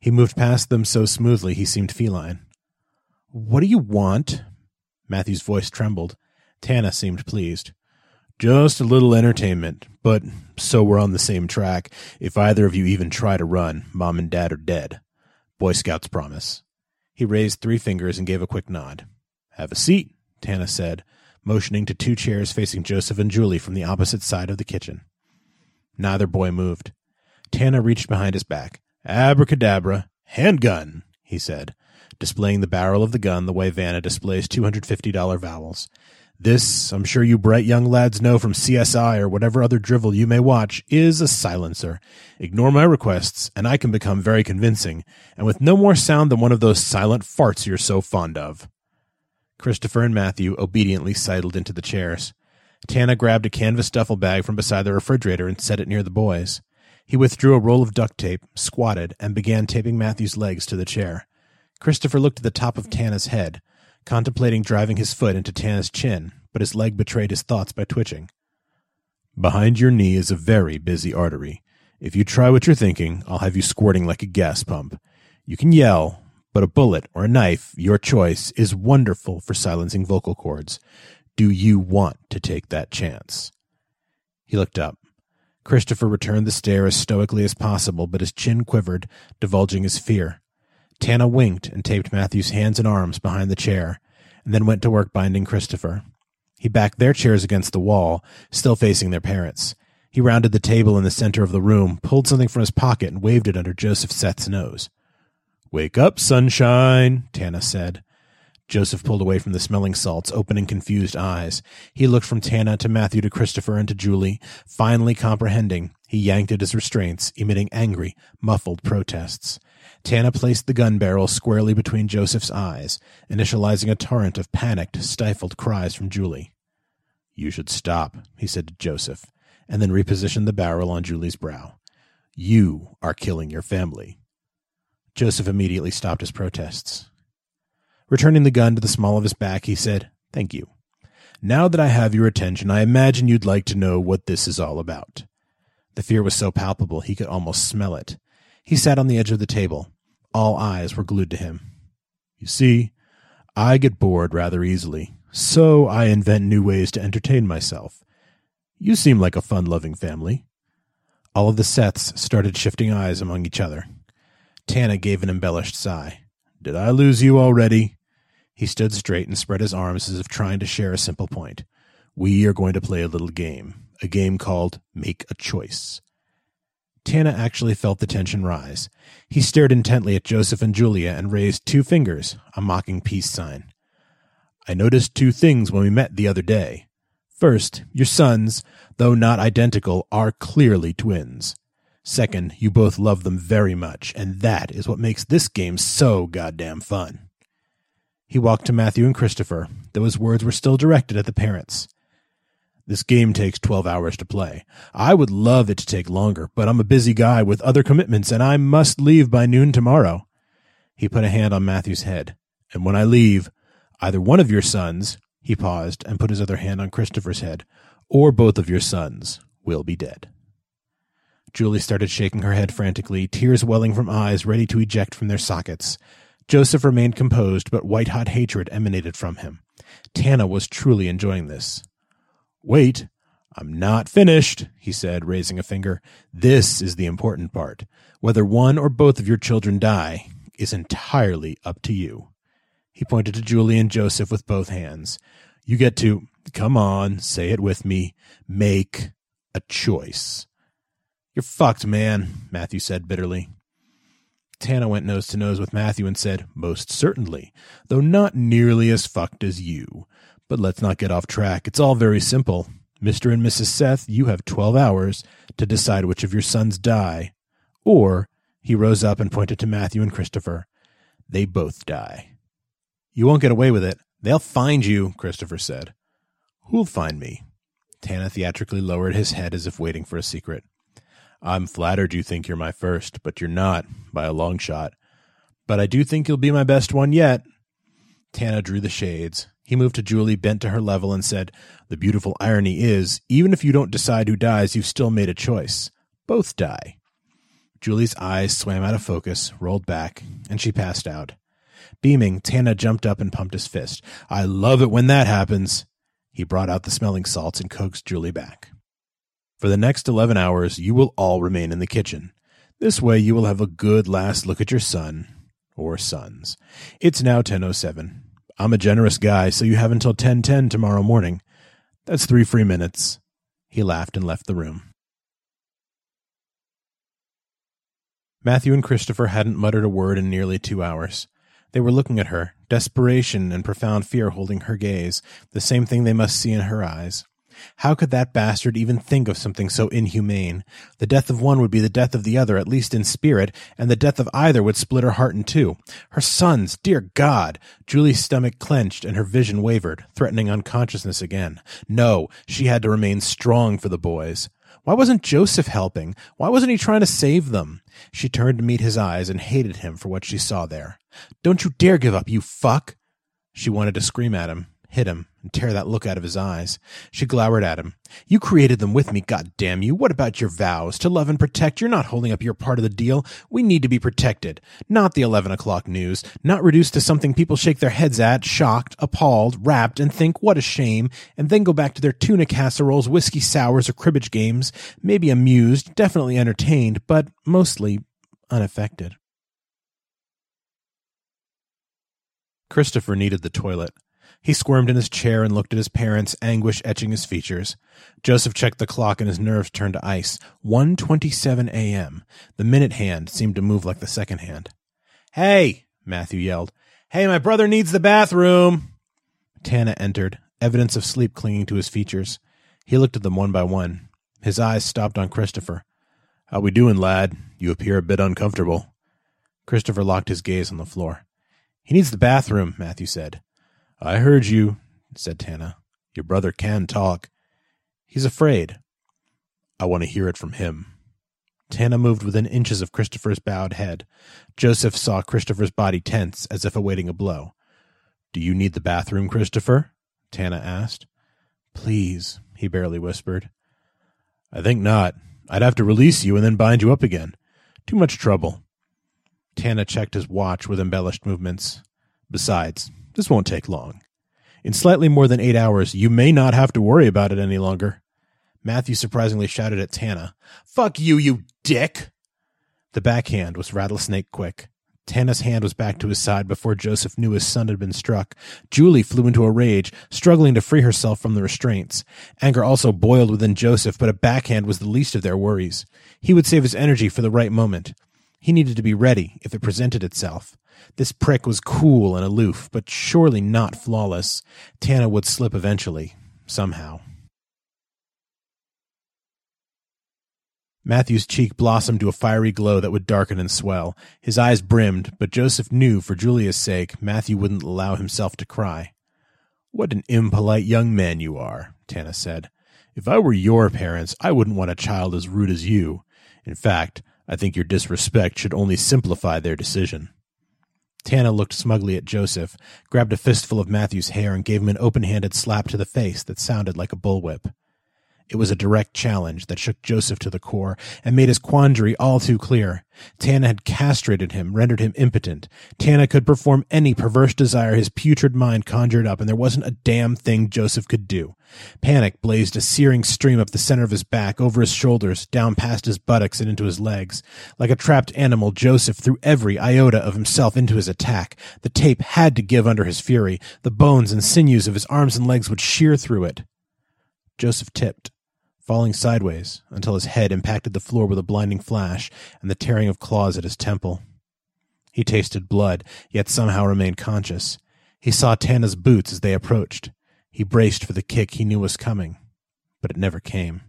He moved past them so smoothly he seemed feline. What do you want? Matthew's voice trembled. Tana seemed pleased. Just a little entertainment, but so we're on the same track. If either of you even try to run, Mom and Dad are dead. Boy Scouts promise. He raised three fingers and gave a quick nod. Have a seat, Tana said, motioning to two chairs facing Joseph and Julie from the opposite side of the kitchen. Neither boy moved. Tana reached behind his back. Abracadabra, handgun, he said, displaying the barrel of the gun the way Vanna displays $250 vowels. This, I'm sure you bright young lads know from CSI or whatever other drivel you may watch, is a silencer. Ignore my requests, and I can become very convincing, and with no more sound than one of those silent farts you're so fond of. Christopher and Matthew obediently sidled into the chairs. Tana grabbed a canvas duffel bag from beside the refrigerator and set it near the boys. He withdrew a roll of duct tape, squatted, and began taping Matthew's legs to the chair. Christopher looked at the top of Tana's head, contemplating driving his foot into Tana's chin, but his leg betrayed his thoughts by twitching. Behind your knee is a very busy artery. If you try what you're thinking, I'll have you squirting like a gas pump. You can yell, but a bullet or a knife, your choice, is wonderful for silencing vocal cords. Do you want to take that chance? He looked up. Christopher returned the stare as stoically as possible, but his chin quivered, divulging his fear. Tana winked and taped Matthew's hands and arms behind the chair, and then went to work binding Christopher. He backed their chairs against the wall, still facing their parents. He rounded the table in the center of the room, pulled something from his pocket, and waved it under Joseph Seth's nose. Wake up, sunshine, Tana said. Joseph pulled away from the smelling salts, opening confused eyes. He looked from Tana to Matthew to Christopher and to Julie. Finally comprehending, he yanked at his restraints, emitting angry, muffled protests. Tana placed the gun barrel squarely between Joseph's eyes, initializing a torrent of panicked, stifled cries from Julie. You should stop, he said to Joseph, and then repositioned the barrel on Julie's brow. You are killing your family. Joseph immediately stopped his protests. Returning the gun to the small of his back, he said, Thank you. Now that I have your attention, I imagine you'd like to know what this is all about. The fear was so palpable he could almost smell it. He sat on the edge of the table. All eyes were glued to him. You see, I get bored rather easily, so I invent new ways to entertain myself. You seem like a fun loving family. All of the Seths started shifting eyes among each other. Tana gave an embellished sigh. Did I lose you already? He stood straight and spread his arms as if trying to share a simple point. We are going to play a little game, a game called Make a Choice. Tana actually felt the tension rise. He stared intently at Joseph and Julia and raised two fingers, a mocking peace sign. I noticed two things when we met the other day. First, your sons, though not identical, are clearly twins. Second, you both love them very much, and that is what makes this game so goddamn fun. He walked to Matthew and Christopher, though his words were still directed at the parents. This game takes 12 hours to play. I would love it to take longer, but I'm a busy guy with other commitments and I must leave by noon tomorrow. He put a hand on Matthew's head. And when I leave, either one of your sons, he paused and put his other hand on Christopher's head, or both of your sons will be dead. Julie started shaking her head frantically, tears welling from eyes ready to eject from their sockets. Joseph remained composed, but white hot hatred emanated from him. Tana was truly enjoying this. Wait, I'm not finished, he said, raising a finger. This is the important part. Whether one or both of your children die is entirely up to you. He pointed to Julie and Joseph with both hands. You get to, come on, say it with me, make a choice. You're fucked, man, Matthew said bitterly. Tana went nose to nose with Matthew and said, Most certainly, though not nearly as fucked as you. But let's not get off track. It's all very simple. Mr. and Mrs. Seth, you have 12 hours to decide which of your sons die. Or, he rose up and pointed to Matthew and Christopher, they both die. You won't get away with it. They'll find you, Christopher said. Who'll find me? Tana theatrically lowered his head as if waiting for a secret. I'm flattered you think you're my first, but you're not, by a long shot. But I do think you'll be my best one yet. Tana drew the shades. He moved to Julie, bent to her level, and said, The beautiful irony is, even if you don't decide who dies, you've still made a choice. Both die. Julie's eyes swam out of focus, rolled back, and she passed out. Beaming, Tana jumped up and pumped his fist. I love it when that happens. He brought out the smelling salts and coaxed Julie back. For the next 11 hours, you will all remain in the kitchen. This way, you will have a good last look at your son or sons. It's now 10:07. I'm a generous guy, so you have until 10:10 tomorrow morning. That's 3 free minutes. He laughed and left the room. Matthew and Christopher hadn't muttered a word in nearly 2 hours. They were looking at her, desperation and profound fear holding her gaze, the same thing they must see in her eyes. How could that bastard even think of something so inhumane? The death of one would be the death of the other, at least in spirit, and the death of either would split her heart in two. Her sons, dear God! Julie's stomach clenched and her vision wavered, threatening unconsciousness again. No, she had to remain strong for the boys. Why wasn't Joseph helping? Why wasn't he trying to save them? She turned to meet his eyes and hated him for what she saw there. Don't you dare give up, you fuck! She wanted to scream at him, hit him, and tear that look out of his eyes. She glowered at him. You created them with me, God damn you. What about your vows? To love and protect. You're not holding up your part of the deal. We need to be protected. Not the 11 o'clock news. Not reduced to something people shake their heads at, shocked, appalled, rapt, and think, what a shame, and then go back to their tuna casseroles, whiskey sours, or cribbage games, maybe amused, definitely entertained, but mostly unaffected. Christopher needed the toilet. He squirmed in his chair and looked at his parents, anguish etching his features. Joseph checked the clock and his nerves turned to ice. 1.27 a.m. The minute hand seemed to move like the second hand. Hey! Matthew yelled. Hey, my brother needs the bathroom! Tana entered, evidence of sleep clinging to his features. He looked at them one by one. His eyes stopped on Christopher. How we doing, lad? You appear a bit uncomfortable. Christopher locked his gaze on the floor. He needs the bathroom, Matthew said. I heard you, said Tana. Your brother can talk. He's afraid. I want to hear it from him. Tana moved within inches of Christopher's bowed head. Joseph saw Christopher's body tense as if awaiting a blow. Do you need the bathroom, Christopher? Tana asked. Please, he barely whispered. I think not. I'd have to release you and then bind you up again. Too much trouble. Tana checked his watch with embellished movements. Besides, this won't take long. In slightly more than eight hours, you may not have to worry about it any longer. Matthew surprisingly shouted at Tana, Fuck you, you dick! The backhand was rattlesnake quick. Tana's hand was back to his side before Joseph knew his son had been struck. Julie flew into a rage, struggling to free herself from the restraints. Anger also boiled within Joseph, but a backhand was the least of their worries. He would save his energy for the right moment. He needed to be ready if it presented itself. This prick was cool and aloof, but surely not flawless. Tana would slip eventually, somehow. Matthew's cheek blossomed to a fiery glow that would darken and swell. His eyes brimmed, but Joseph knew for Julia's sake Matthew wouldn't allow himself to cry. What an impolite young man you are, Tana said. If I were your parents, I wouldn't want a child as rude as you. In fact, I think your disrespect should only simplify their decision. Tana looked smugly at Joseph, grabbed a fistful of Matthew's hair, and gave him an open handed slap to the face that sounded like a bullwhip. It was a direct challenge that shook Joseph to the core and made his quandary all too clear. Tana had castrated him, rendered him impotent. Tana could perform any perverse desire his putrid mind conjured up, and there wasn't a damn thing Joseph could do. Panic blazed a searing stream up the center of his back, over his shoulders, down past his buttocks, and into his legs. Like a trapped animal, Joseph threw every iota of himself into his attack. The tape had to give under his fury. The bones and sinews of his arms and legs would shear through it. Joseph tipped falling sideways until his head impacted the floor with a blinding flash and the tearing of claws at his temple. He tasted blood, yet somehow remained conscious. He saw Tana's boots as they approached. He braced for the kick he knew was coming, but it never came.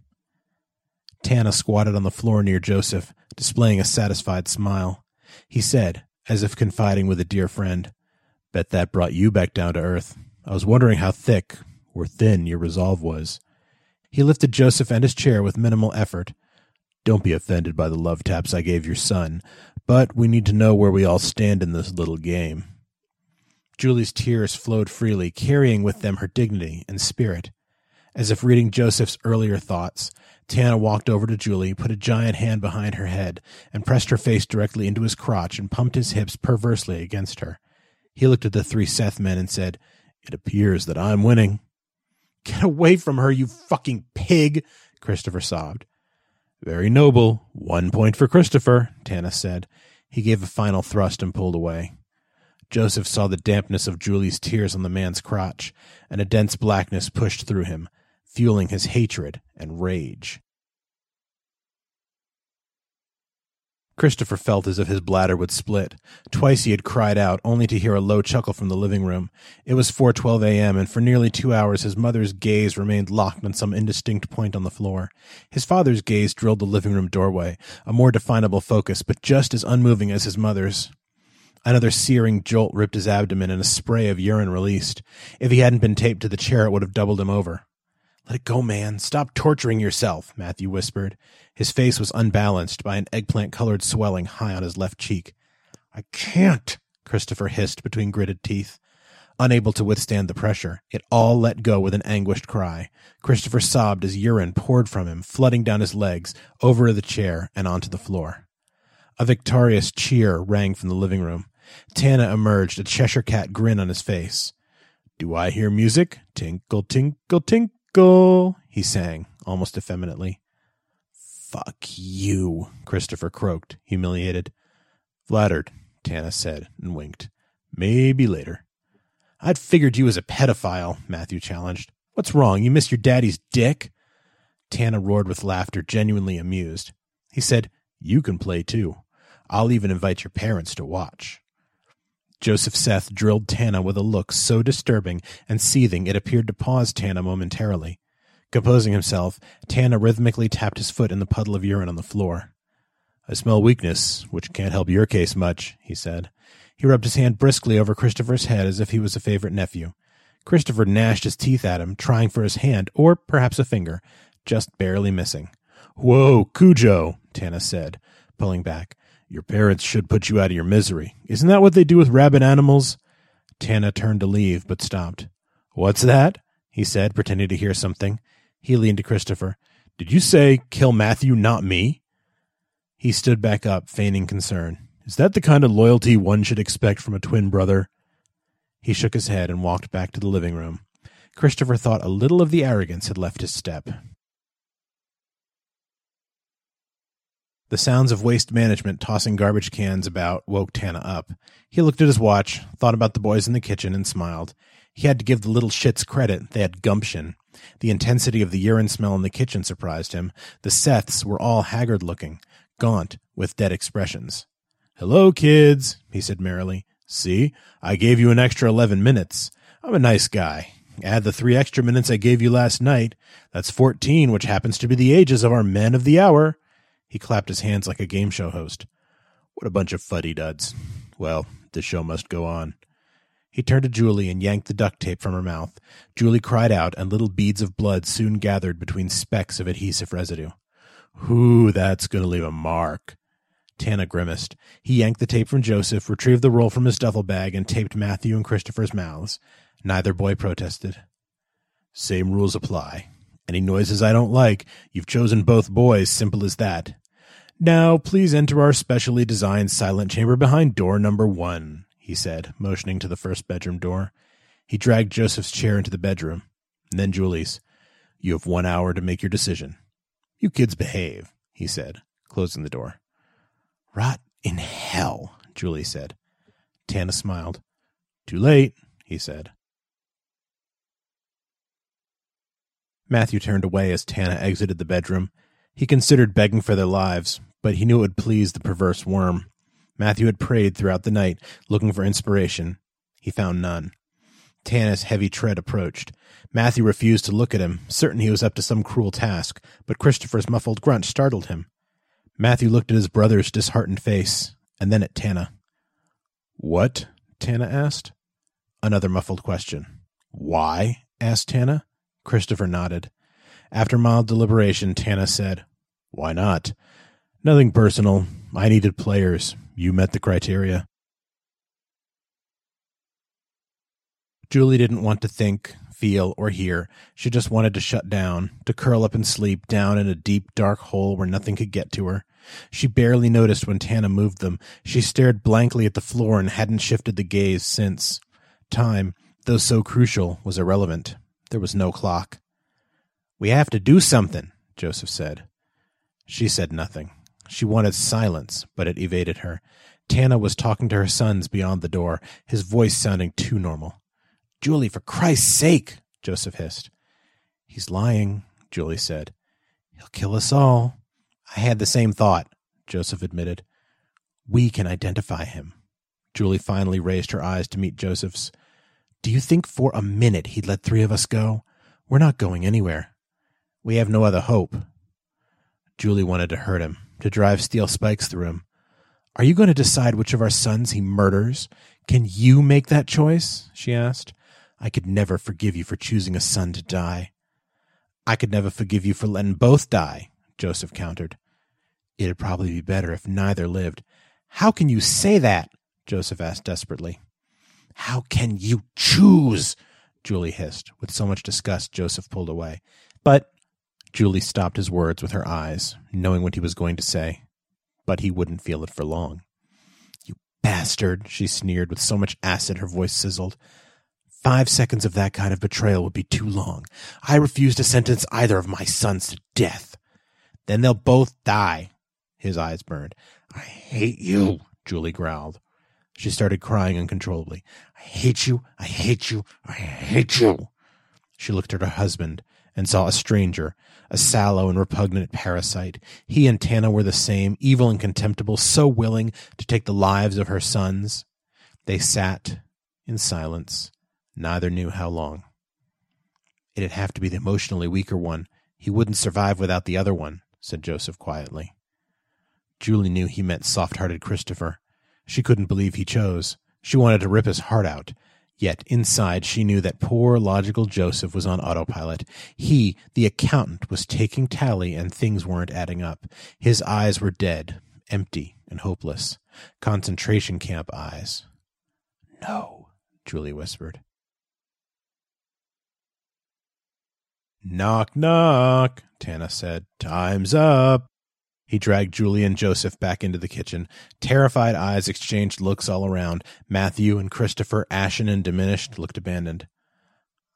Tana squatted on the floor near Joseph, displaying a satisfied smile. He said, as if confiding with a dear friend, Bet that brought you back down to earth. I was wondering how thick or thin your resolve was. He lifted Joseph and his chair with minimal effort. Don't be offended by the love taps I gave your son, but we need to know where we all stand in this little game. Julie's tears flowed freely, carrying with them her dignity and spirit. As if reading Joseph's earlier thoughts, Tana walked over to Julie, put a giant hand behind her head, and pressed her face directly into his crotch and pumped his hips perversely against her. He looked at the three Seth men and said, It appears that I'm winning. Get away from her, you fucking pig, Christopher sobbed. Very noble. One point for Christopher, Tana said. He gave a final thrust and pulled away. Joseph saw the dampness of Julie's tears on the man's crotch, and a dense blackness pushed through him, fueling his hatred and rage. Christopher felt as if his bladder would split. Twice he had cried out, only to hear a low chuckle from the living room. It was 4:12 a.m., and for nearly 2 hours his mother's gaze remained locked on some indistinct point on the floor. His father's gaze drilled the living room doorway, a more definable focus, but just as unmoving as his mother's. Another searing jolt ripped his abdomen and a spray of urine released. If he hadn't been taped to the chair, it would have doubled him over. Let it go, man. Stop torturing yourself, Matthew whispered. His face was unbalanced by an eggplant colored swelling high on his left cheek. I can't, Christopher hissed between gritted teeth. Unable to withstand the pressure, it all let go with an anguished cry. Christopher sobbed as urine poured from him, flooding down his legs, over the chair, and onto the floor. A victorious cheer rang from the living room. Tana emerged, a Cheshire cat grin on his face. Do I hear music? Tinkle, tinkle, tinkle, he sang, almost effeminately. Fuck you, Christopher croaked, humiliated. Flattered, Tana said, and winked. Maybe later. I'd figured you as a pedophile, Matthew challenged. What's wrong? You miss your daddy's dick? Tana roared with laughter, genuinely amused. He said, You can play too. I'll even invite your parents to watch. Joseph Seth drilled Tana with a look so disturbing and seething it appeared to pause Tana momentarily. Composing himself, Tana rhythmically tapped his foot in the puddle of urine on the floor. I smell weakness, which can't help your case much, he said. He rubbed his hand briskly over Christopher's head as if he was a favorite nephew. Christopher gnashed his teeth at him, trying for his hand, or perhaps a finger, just barely missing. Whoa, Cujo, Tana said, pulling back. Your parents should put you out of your misery. Isn't that what they do with rabid animals? Tana turned to leave, but stopped. What's that? he said, pretending to hear something. He leaned to Christopher. Did you say kill Matthew, not me? He stood back up, feigning concern. Is that the kind of loyalty one should expect from a twin brother? He shook his head and walked back to the living room. Christopher thought a little of the arrogance had left his step. The sounds of waste management tossing garbage cans about woke Tana up. He looked at his watch, thought about the boys in the kitchen, and smiled. He had to give the little shits credit. They had gumption. The intensity of the urine smell in the kitchen surprised him. The Seths were all haggard looking, gaunt, with dead expressions. Hello, kids, he said merrily. See, I gave you an extra eleven minutes. I'm a nice guy. Add the three extra minutes I gave you last night. That's fourteen, which happens to be the ages of our men of the hour. He clapped his hands like a game show host. What a bunch of fuddy duds. Well, the show must go on. He turned to Julie and yanked the duct tape from her mouth. Julie cried out, and little beads of blood soon gathered between specks of adhesive residue. Whew, that's going to leave a mark. Tana grimaced. He yanked the tape from Joseph, retrieved the roll from his duffel bag, and taped Matthew and Christopher's mouths. Neither boy protested. Same rules apply. Any noises I don't like, you've chosen both boys, simple as that. Now, please enter our specially designed silent chamber behind door number one, he said, motioning to the first bedroom door. He dragged Joseph's chair into the bedroom, and then Julie's. You have one hour to make your decision. You kids behave, he said, closing the door. Rot in hell, Julie said. Tana smiled. Too late, he said. Matthew turned away as Tana exited the bedroom. He considered begging for their lives, but he knew it would please the perverse worm. Matthew had prayed throughout the night, looking for inspiration. He found none. Tana's heavy tread approached. Matthew refused to look at him, certain he was up to some cruel task, but Christopher's muffled grunt startled him. Matthew looked at his brother's disheartened face, and then at Tana. What? Tana asked. Another muffled question. Why? asked Tana. Christopher nodded. After mild deliberation, Tana said, Why not? Nothing personal. I needed players. You met the criteria. Julie didn't want to think, feel, or hear. She just wanted to shut down, to curl up and sleep down in a deep, dark hole where nothing could get to her. She barely noticed when Tana moved them. She stared blankly at the floor and hadn't shifted the gaze since. Time, though so crucial, was irrelevant. There was no clock. We have to do something, Joseph said. She said nothing. She wanted silence, but it evaded her. Tana was talking to her sons beyond the door, his voice sounding too normal. Julie, for Christ's sake, Joseph hissed. He's lying, Julie said. He'll kill us all. I had the same thought, Joseph admitted. We can identify him. Julie finally raised her eyes to meet Joseph's. Do you think for a minute he'd let three of us go? We're not going anywhere. We have no other hope. Julie wanted to hurt him, to drive steel spikes through him. Are you going to decide which of our sons he murders? Can you make that choice? she asked. I could never forgive you for choosing a son to die. I could never forgive you for letting both die, Joseph countered. It'd probably be better if neither lived. How can you say that? Joseph asked desperately. How can you choose? Julie hissed. With so much disgust, Joseph pulled away. But Julie stopped his words with her eyes, knowing what he was going to say. But he wouldn't feel it for long. You bastard, she sneered with so much acid her voice sizzled. Five seconds of that kind of betrayal would be too long. I refuse to sentence either of my sons to death. Then they'll both die. His eyes burned. I hate you, Julie growled. She started crying uncontrollably. I hate you. I hate you. I hate you. She looked at her husband and saw a stranger, a sallow and repugnant parasite. He and Tana were the same, evil and contemptible, so willing to take the lives of her sons. They sat in silence. Neither knew how long. It'd have to be the emotionally weaker one. He wouldn't survive without the other one, said Joseph quietly. Julie knew he meant soft hearted Christopher. She couldn't believe he chose. She wanted to rip his heart out. Yet inside she knew that poor logical Joseph was on autopilot. He, the accountant, was taking tally and things weren't adding up. His eyes were dead, empty, and hopeless. Concentration camp eyes. No, Julie whispered. Knock, knock, Tana said. Time's up. He dragged Julie and Joseph back into the kitchen. Terrified eyes exchanged looks all around. Matthew and Christopher, ashen and diminished, looked abandoned.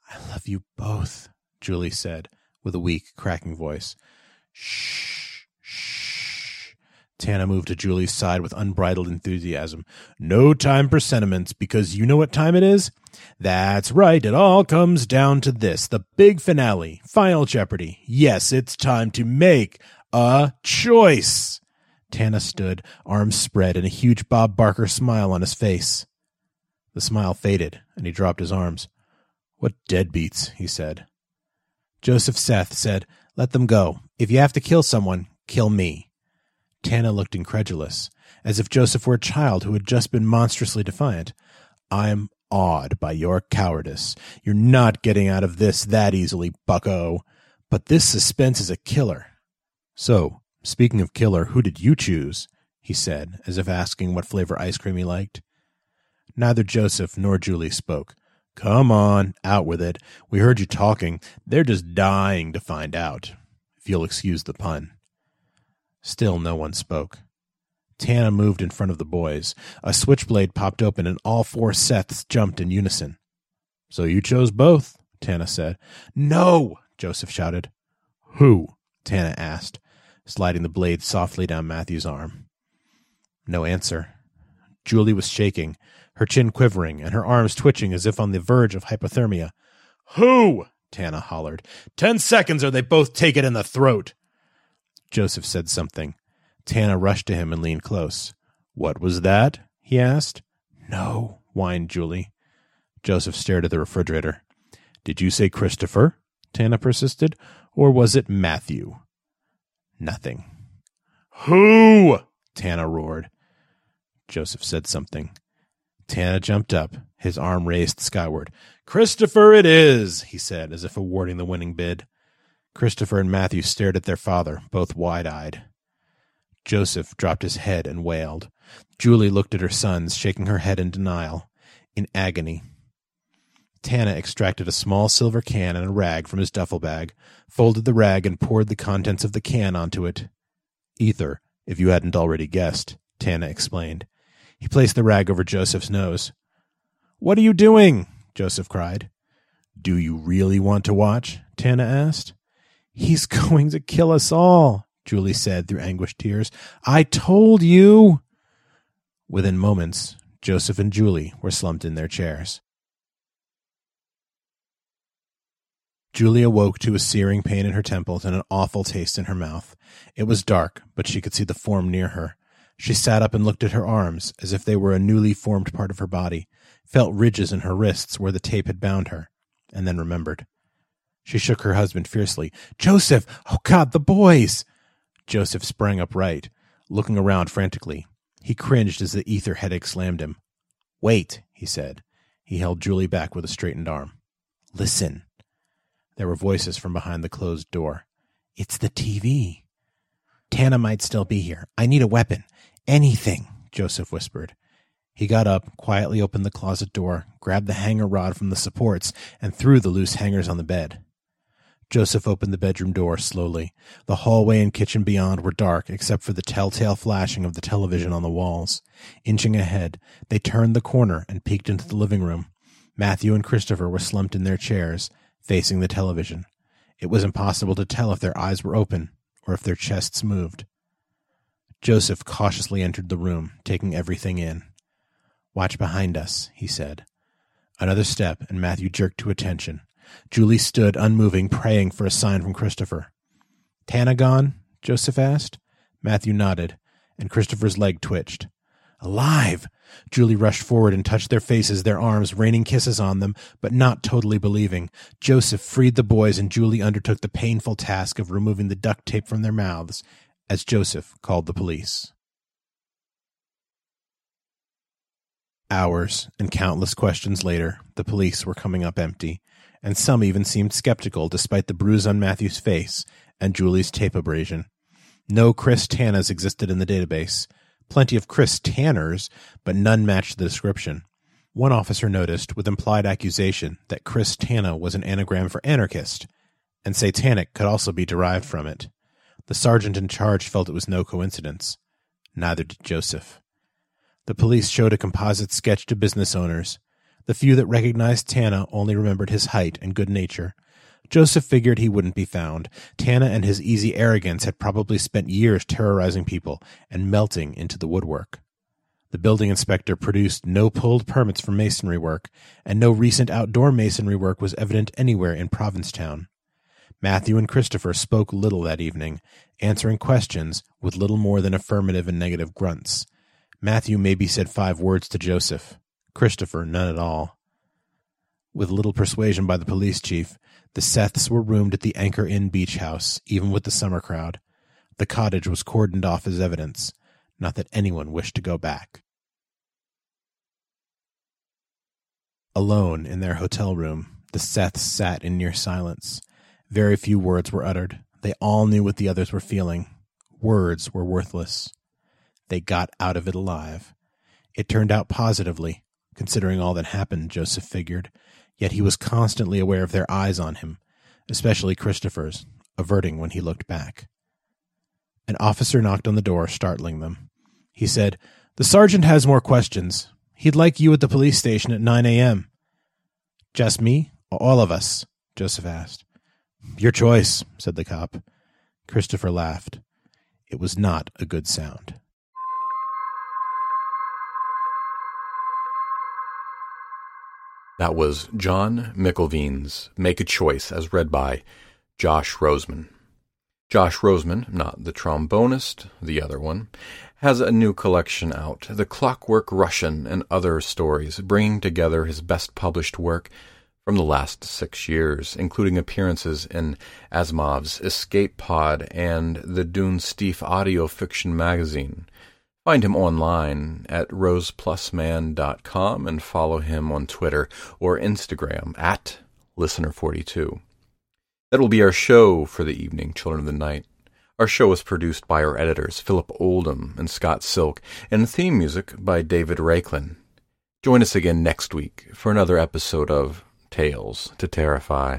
I love you both, Julie said, with a weak, cracking voice. Shh, shh. Tana moved to Julie's side with unbridled enthusiasm. No time for sentiments, because you know what time it is? That's right, it all comes down to this the big finale, Final Jeopardy. Yes, it's time to make a choice. Tana stood, arms spread, and a huge Bob Barker smile on his face. The smile faded, and he dropped his arms. What deadbeats, he said. Joseph Seth said, Let them go. If you have to kill someone, kill me. Tana looked incredulous, as if Joseph were a child who had just been monstrously defiant. I'm awed by your cowardice. You're not getting out of this that easily, bucko. But this suspense is a killer. So, speaking of killer, who did you choose? he said, as if asking what flavor ice cream he liked. Neither Joseph nor Julie spoke. Come on, out with it. We heard you talking. They're just dying to find out, if you'll excuse the pun. Still no one spoke. Tana moved in front of the boys. A switchblade popped open and all four Seths jumped in unison. So you chose both, Tana said. No, Joseph shouted. Who? Tana asked, sliding the blade softly down Matthew's arm. No answer. Julie was shaking, her chin quivering, and her arms twitching as if on the verge of hypothermia. Who? Tana hollered. Ten seconds or they both take it in the throat. Joseph said something. Tana rushed to him and leaned close. What was that? he asked. No, whined Julie. Joseph stared at the refrigerator. Did you say Christopher? Tana persisted. Or was it Matthew? Nothing. Who? Tana roared. Joseph said something. Tana jumped up, his arm raised skyward. Christopher it is, he said, as if awarding the winning bid. Christopher and Matthew stared at their father, both wide eyed. Joseph dropped his head and wailed. Julie looked at her sons, shaking her head in denial, in agony. Tana extracted a small silver can and a rag from his duffel bag, folded the rag, and poured the contents of the can onto it. Ether, if you hadn't already guessed, Tana explained. He placed the rag over Joseph's nose. What are you doing? Joseph cried. Do you really want to watch? Tana asked. He's *laughs* going to kill us all, Julie said through anguished tears. I told you. Within moments, Joseph and Julie were slumped in their chairs. Julie awoke to a searing pain in her temples and an awful taste in her mouth. It was dark, but she could see the form near her. She sat up and looked at her arms, as if they were a newly formed part of her body, felt ridges in her wrists where the tape had bound her, and then remembered. She shook her husband fiercely. Joseph! Oh, God, the boys! Joseph sprang upright, looking around frantically. He cringed as the ether headache slammed him. Wait, he said. He held Julie back with a straightened arm. Listen. There were voices from behind the closed door. It's the TV. Tana might still be here. I need a weapon. Anything, Joseph whispered. He got up, quietly opened the closet door, grabbed the hanger rod from the supports, and threw the loose hangers on the bed. Joseph opened the bedroom door slowly. The hallway and kitchen beyond were dark, except for the telltale flashing of the television on the walls. Inching ahead, they turned the corner and peeked into the living room. Matthew and Christopher were slumped in their chairs, facing the television. It was impossible to tell if their eyes were open or if their chests moved. Joseph cautiously entered the room, taking everything in. Watch behind us, he said. Another step, and Matthew jerked to attention. Julie stood unmoving, praying for a sign from Christopher. Tana gone? Joseph asked. Matthew nodded, and Christopher's leg twitched. Alive! Julie rushed forward and touched their faces, their arms, raining kisses on them, but not totally believing. Joseph freed the boys, and Julie undertook the painful task of removing the duct tape from their mouths as Joseph called the police. Hours and countless questions later, the police were coming up empty, and some even seemed skeptical despite the bruise on Matthew's face and Julie's tape abrasion. No Chris Tanas existed in the database. Plenty of Chris Tanners, but none matched the description. One officer noticed, with implied accusation, that Chris Tana was an anagram for anarchist, and satanic could also be derived from it. The sergeant in charge felt it was no coincidence. Neither did Joseph. The police showed a composite sketch to business owners. The few that recognized Tana only remembered his height and good nature. Joseph figured he wouldn't be found. Tana and his easy arrogance had probably spent years terrorizing people and melting into the woodwork. The building inspector produced no pulled permits for masonry work, and no recent outdoor masonry work was evident anywhere in Provincetown. Matthew and Christopher spoke little that evening, answering questions with little more than affirmative and negative grunts. Matthew maybe said five words to Joseph, Christopher none at all. With little persuasion by the police chief, the Seths were roomed at the Anchor Inn beach house, even with the summer crowd. The cottage was cordoned off as evidence, not that anyone wished to go back. Alone in their hotel room, the Seths sat in near silence. Very few words were uttered. They all knew what the others were feeling. Words were worthless. They got out of it alive. It turned out positively, considering all that happened, Joseph figured. Yet he was constantly aware of their eyes on him, especially Christopher's, averting when he looked back. An officer knocked on the door, startling them. He said, The sergeant has more questions. He'd like you at the police station at 9 a.m. Just me? Or all of us? Joseph asked. Your choice, said the cop. Christopher laughed. It was not a good sound. That was John McIlveen's Make a Choice, as read by Josh Roseman. Josh Roseman, not the trombonist, the other one, has a new collection out, The Clockwork Russian and Other Stories, bringing together his best published work from the last six years, including appearances in Asimov's Escape Pod and the Dunesteef audio fiction magazine. Find him online at roseplusman.com and follow him on Twitter or Instagram at Listener42. That will be our show for the evening, Children of the Night. Our show was produced by our editors, Philip Oldham and Scott Silk, and theme music by David Raiklin. Join us again next week for another episode of Tales to Terrify.